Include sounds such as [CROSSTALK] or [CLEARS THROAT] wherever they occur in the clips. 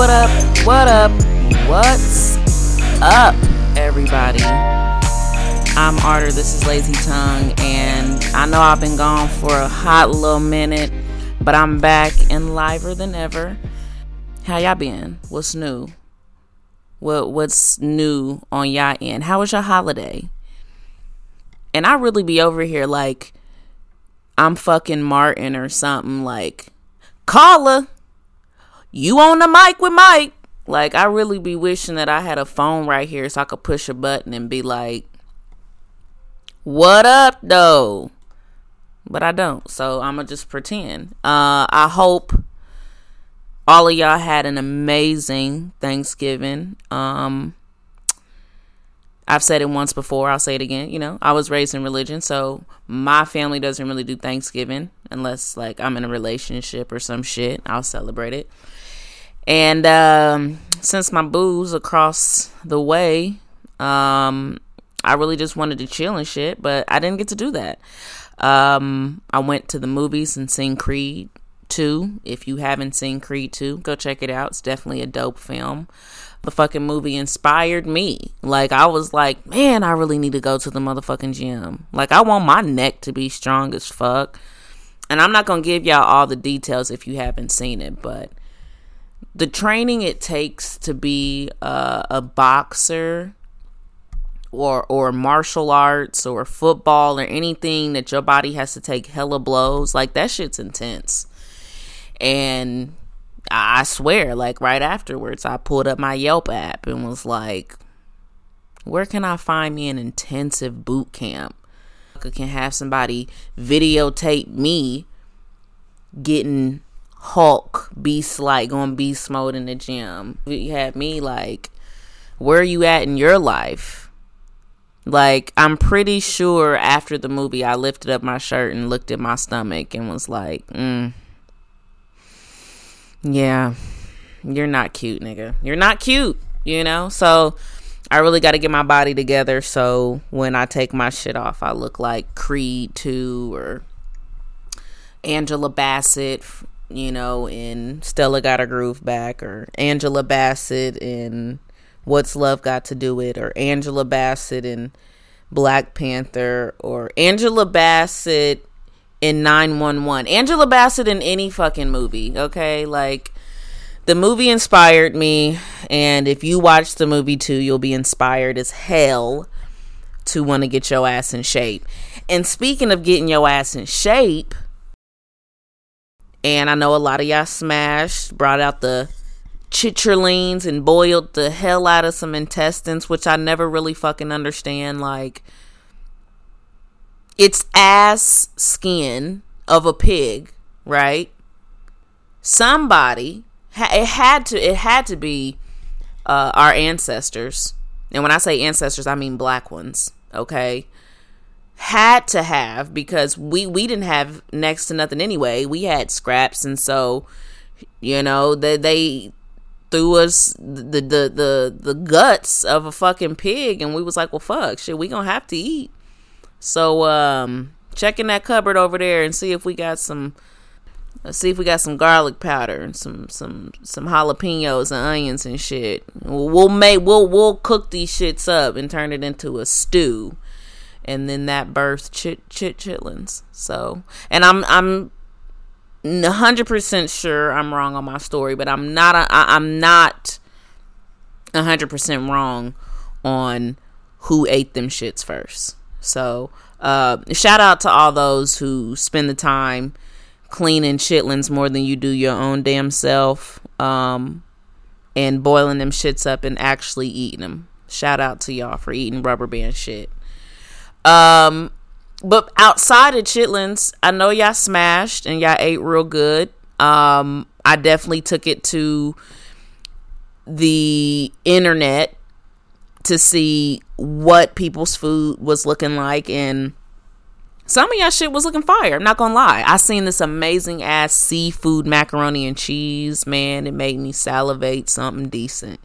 what up? What up? What's up, everybody? I'm Ardor. This is Lazy Tongue, and I know I've been gone for a hot little minute, but I'm back and liver than ever. How y'all been? What's new? What What's new on y'all end? How was your holiday? And I really be over here like I'm fucking Martin or something like, caller you on the mic with Mike. Like, I really be wishing that I had a phone right here so I could push a button and be like, what up, though? But I don't. So I'm going to just pretend. Uh, I hope all of y'all had an amazing Thanksgiving. Um, I've said it once before, I'll say it again. You know, I was raised in religion, so my family doesn't really do Thanksgiving unless like I'm in a relationship or some shit. I'll celebrate it. And um, since my boo's across the way, um, I really just wanted to chill and shit, but I didn't get to do that. Um, I went to the movies and seen Creed 2. If you haven't seen Creed 2, go check it out. It's definitely a dope film. The fucking movie inspired me. Like, I was like, man, I really need to go to the motherfucking gym. Like, I want my neck to be strong as fuck. And I'm not gonna give y'all all the details if you haven't seen it, but the training it takes to be a, a boxer or or martial arts or football or anything that your body has to take hella blows like that shit's intense. And i swear like right afterwards i pulled up my yelp app and was like where can i find me an intensive boot camp? I can have somebody videotape me getting Hulk beast like on beast mode in the gym. You had me like, where are you at in your life? Like, I'm pretty sure after the movie, I lifted up my shirt and looked at my stomach and was like, mm, yeah, you're not cute, nigga. You're not cute, you know? So, I really got to get my body together so when I take my shit off, I look like Creed 2 or Angela Bassett you know, in Stella Got Her Groove Back, or Angela Bassett in What's Love Got to Do It, or Angela Bassett in Black Panther, or Angela Bassett in 911. Angela Bassett in any fucking movie, okay? Like, the movie inspired me, and if you watch the movie too, you'll be inspired as hell to want to get your ass in shape. And speaking of getting your ass in shape, and I know a lot of y'all smashed, brought out the chitterlings and boiled the hell out of some intestines, which I never really fucking understand. Like, it's ass skin of a pig, right? Somebody, it had to, it had to be uh, our ancestors. And when I say ancestors, I mean black ones, okay? Had to have because we we didn't have next to nothing anyway. We had scraps, and so you know they they threw us the the the the guts of a fucking pig, and we was like, well, fuck, shit, we gonna have to eat. So um, check in that cupboard over there and see if we got some. Let's see if we got some garlic powder and some some some jalapenos and onions and shit. We'll make we'll we'll cook these shits up and turn it into a stew and then that birthed chit chit chitlins. So, and I'm I'm 100% sure I'm wrong on my story, but I'm not a, I, I'm not 100% wrong on who ate them shits first. So, uh, shout out to all those who spend the time cleaning chitlins more than you do your own damn self, um, and boiling them shits up and actually eating them. Shout out to y'all for eating rubber band shit. Um, but outside of chitlins, I know y'all smashed and y'all ate real good. Um, I definitely took it to the internet to see what people's food was looking like and some of y'all shit was looking fire. I'm not gonna lie. I seen this amazing ass seafood macaroni and cheese, man. It made me salivate something decent.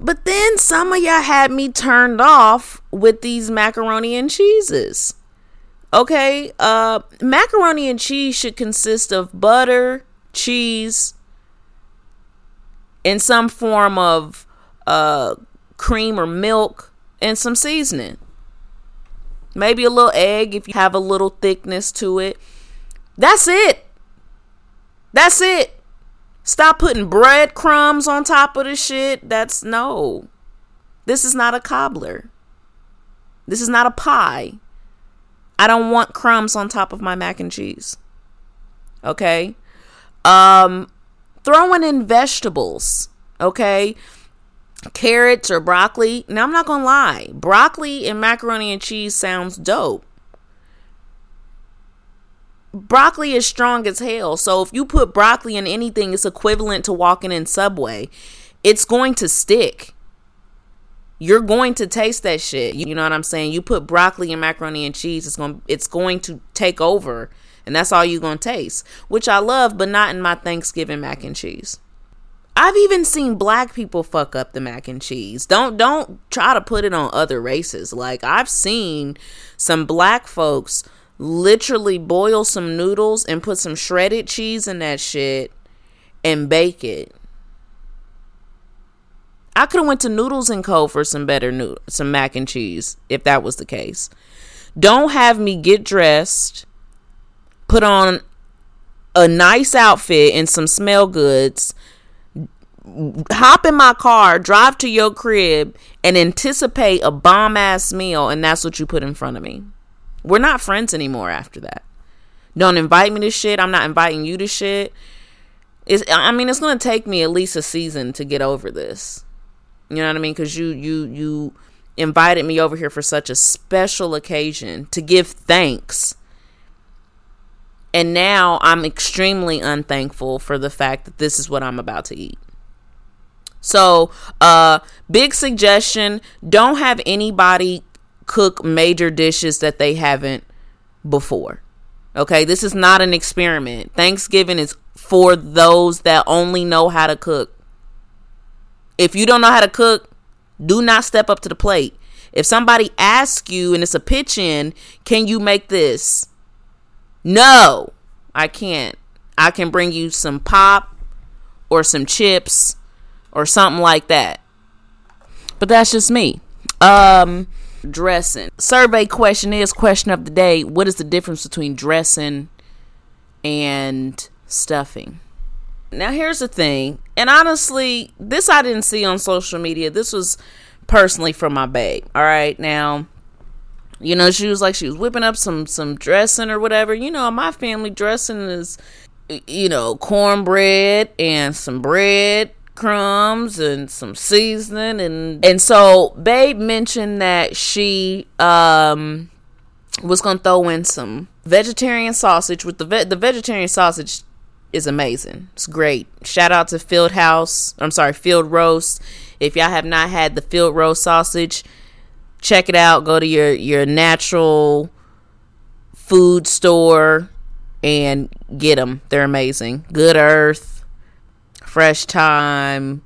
But then some of y'all had me turned off with these macaroni and cheeses. Okay, uh macaroni and cheese should consist of butter, cheese, in some form of uh, cream or milk and some seasoning. Maybe a little egg if you have a little thickness to it. That's it. That's it. Stop putting breadcrumbs on top of the shit. That's no. This is not a cobbler. This is not a pie. I don't want crumbs on top of my mac and cheese. Okay? Um throwing in vegetables, okay? Carrots or broccoli. Now I'm not going to lie. Broccoli and macaroni and cheese sounds dope. Broccoli is strong as hell. So if you put broccoli in anything, it's equivalent to walking in Subway. It's going to stick you're going to taste that shit. You know what I'm saying? You put broccoli and macaroni and cheese, it's going it's going to take over and that's all you're going to taste, which I love, but not in my Thanksgiving mac and cheese. I've even seen black people fuck up the mac and cheese. Don't don't try to put it on other races. Like I've seen some black folks literally boil some noodles and put some shredded cheese in that shit and bake it. I could have went to Noodles and Co for some better noodles, some mac and cheese if that was the case. Don't have me get dressed, put on a nice outfit and some smell goods, hop in my car, drive to your crib and anticipate a bomb ass meal and that's what you put in front of me. We're not friends anymore after that. Don't invite me to shit. I'm not inviting you to shit. It's, I mean, it's to take me at least a season to get over this. You know what I mean? Because you you you invited me over here for such a special occasion to give thanks. And now I'm extremely unthankful for the fact that this is what I'm about to eat. So, uh big suggestion, don't have anybody cook major dishes that they haven't before. Okay, this is not an experiment. Thanksgiving is for those that only know how to cook. If you don't know how to cook, do not step up to the plate. If somebody asks you and it's a pitch in, can you make this? No, I can't. I can bring you some pop or some chips or something like that. But that's just me. Um dressing. Survey question is question of the day, what is the difference between dressing and stuffing? Now, here's the thing, and honestly, this I didn't see on social media. This was personally from my babe. All right, now, you know, she was like she was whipping up some some dressing or whatever. You know, my family dressing is, you know, cornbread and some bread crumbs and some seasoning and and so babe mentioned that she um was gonna throw in some vegetarian sausage with the ve- the vegetarian sausage is amazing. It's great. Shout out to Field House. I'm sorry, Field Roast. If y'all have not had the Field Roast sausage, check it out. Go to your your natural food store and get them. They're amazing. Good Earth, Fresh Thyme,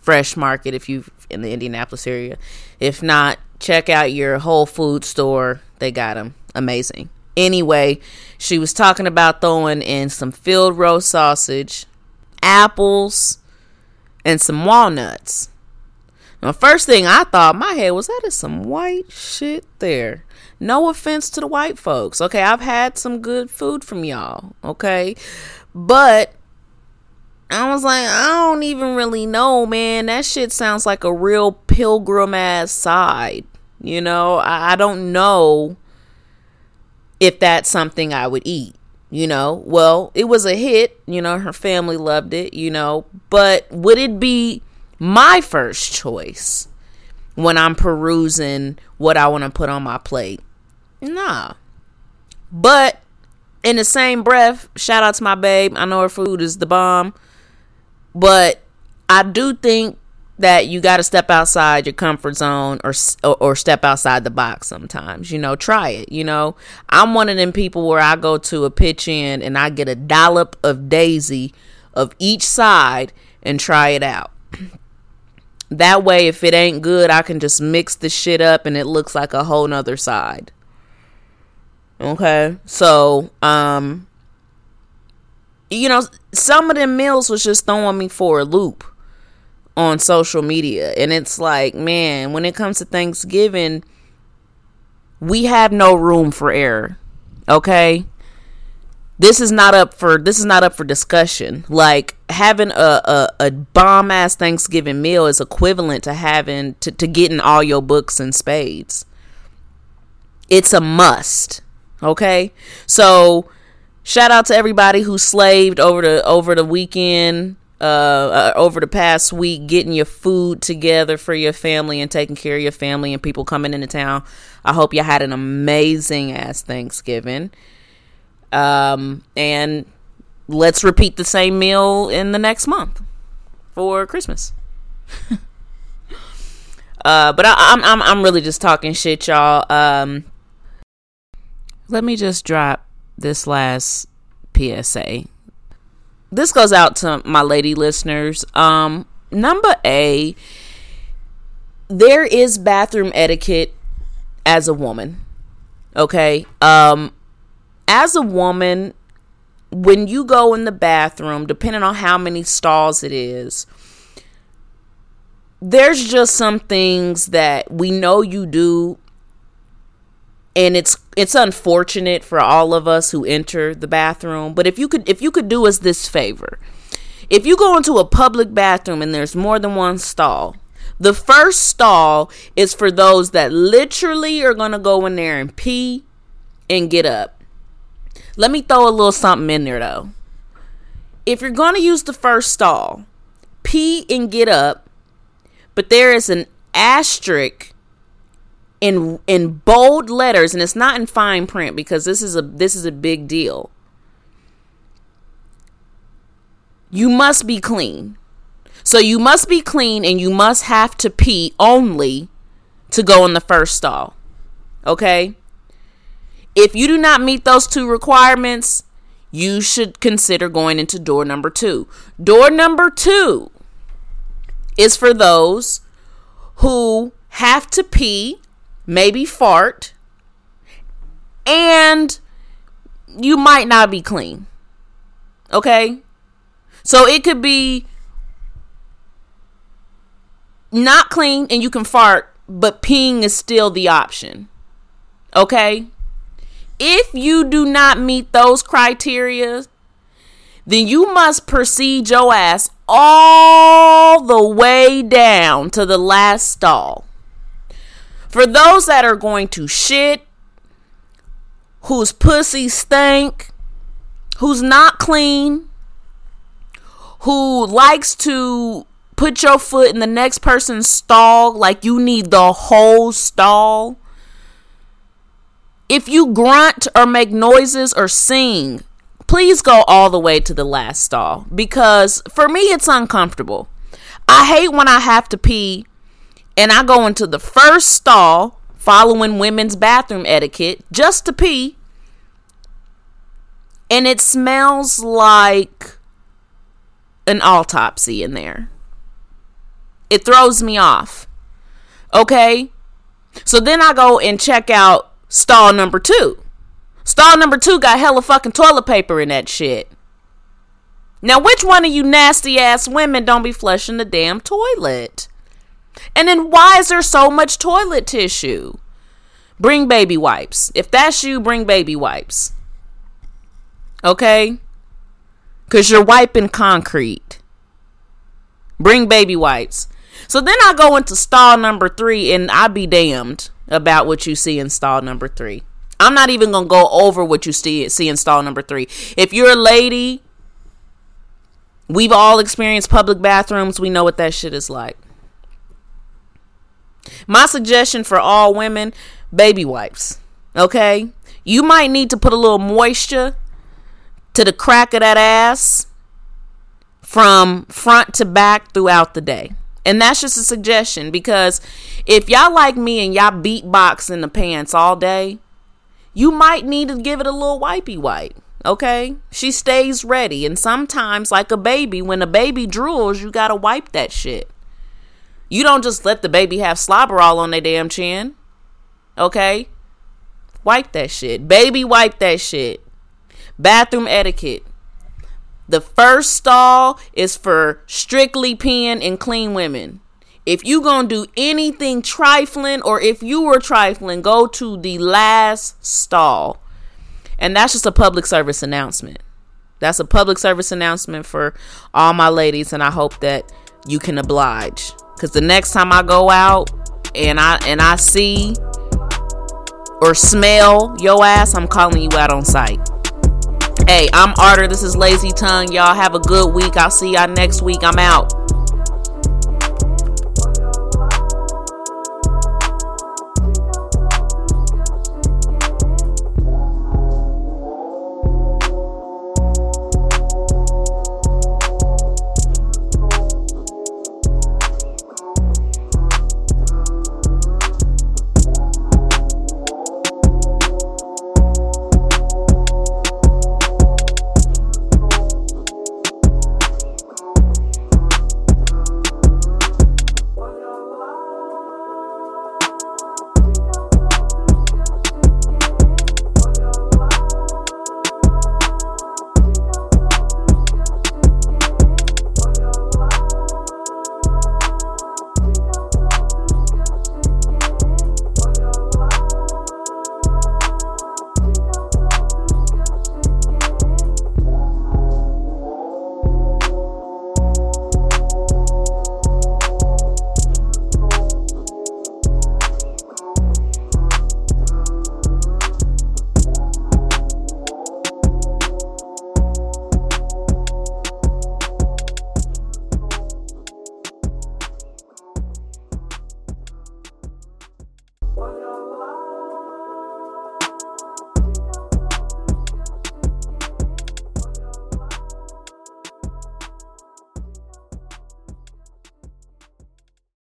Fresh Market if you in the Indianapolis area. If not, check out your Whole Food store. They got them. Amazing. Anyway, she was talking about throwing in some field roast sausage, apples, and some walnuts. The first thing I thought my head was that is some white shit there. No offense to the white folks. Okay, I've had some good food from y'all. Okay. But I was like, I don't even really know, man. That shit sounds like a real pilgrim ass side. You know, I, I don't know if that's something I would eat. You know, well, it was a hit. You know, her family loved it, you know, but would it be my first choice when I'm perusing what I want to put on my plate? Nah. But in the same breath, shout out to my babe. I know her food is the bomb. But I do think that you got to step outside your comfort zone or, or, or step outside the box sometimes you know try it you know. I'm one of them people where i go to a pitch in and i get a dollop of daisy of each side and try it out. [CLEARS THROAT] That way if it ain't good i can just mix the shit up and it looks like a whole nother side. Okay? So um you know some of them meals was just throwing me for a loop on social media. And it's like, man, when it comes to Thanksgiving, we have no room for error. Okay? This is not up for this is not up for discussion. Like having a, a, a bomb ass Thanksgiving meal is equivalent to having to, to getting all your books and spades. It's a must. Okay? So shout out to everybody who slaved over the over the weekend uh, uh, over the past week getting your food together for your family and taking care of your family and people coming into town. I hope you had an amazing ass Thanksgiving. Um, and let's repeat the same meal in the next month for Christmas. [LAUGHS] uh, but I, I'm I'm I'm really just talking shit, y'all. Um, let me just drop this last PSA this goes out to my lady listeners. Um, number A, there is bathroom etiquette as a woman. Okay. Um, as a woman, when you go in the bathroom, depending on how many stalls it is, there's just some things that we know you do and it's it's unfortunate for all of us who enter the bathroom but if you could if you could do us this favor. If you go into a public bathroom and there's more than one stall the first stall is for those that literally are going to go in there and pee and get up. Let me throw a little something in there though. If you're going to use the first stall pee and get up but there is an asterisk in in bold letters and it's not in fine print because this is a this is a big deal. You must be clean. So you must be clean and you must have to pee only to go in the first stall. Okay? If you do not meet those two requirements, you should consider going into door number 2. Door number 2 is for those who have to pee maybe fart, and you might not be clean. Okay? So it could be not clean and you can fart, but peeing is still the option. Okay? If you do not meet those criteria, then you must proceed your ass all the way down to the last stall. For those that are going to shit, whose pussy stink, who's not clean, who likes to put your foot in the next person's stall like you need the whole stall. If you grunt or make noises or sing, please go all the way to the last stall because for me it's uncomfortable. I hate when I have to pee and I go into the first stall following women's bathroom etiquette just to pee. And it smells like an autopsy in there. It throws me off. Okay? So then I go and check out stall number two. Stall number two got hella fucking toilet paper in that shit. Now, which one of you nasty ass women don't be flushing the damn toilet? And then why is there so much toilet tissue? Bring baby wipes. If that's you, bring baby wipes. Okay? Because you're wiping concrete. Bring baby wipes. So then I go into stall number three and I be damned about what you see in stall number three. I'm not even going to go over what you see, see in stall number three. If you're a lady, we've all experienced public bathrooms. We know what that shit is like. My suggestion for all women baby wipes. Okay? You might need to put a little moisture to the crack of that ass from front to back throughout the day. And that's just a suggestion because if y'all like me and y'all beatbox in the pants all day, you might need to give it a little wipey wipe. Okay? She stays ready. And sometimes, like a baby, when a baby drools, you gotta wipe that shit. You don't just let the baby have slobber all on their damn chin. Okay? Wipe that shit. Baby, wipe that shit. Bathroom etiquette. The first stall is for strictly peeing and clean women. If you gonna do anything trifling or if you were trifling, go to the last stall. And that's just a public service announcement. That's a public service announcement for all my ladies, and I hope that you can oblige. Cause the next time I go out and I and I see or smell your ass, I'm calling you out on sight. Hey, I'm Ardor. This is Lazy Tongue. Y'all have a good week. I'll see y'all next week. I'm out.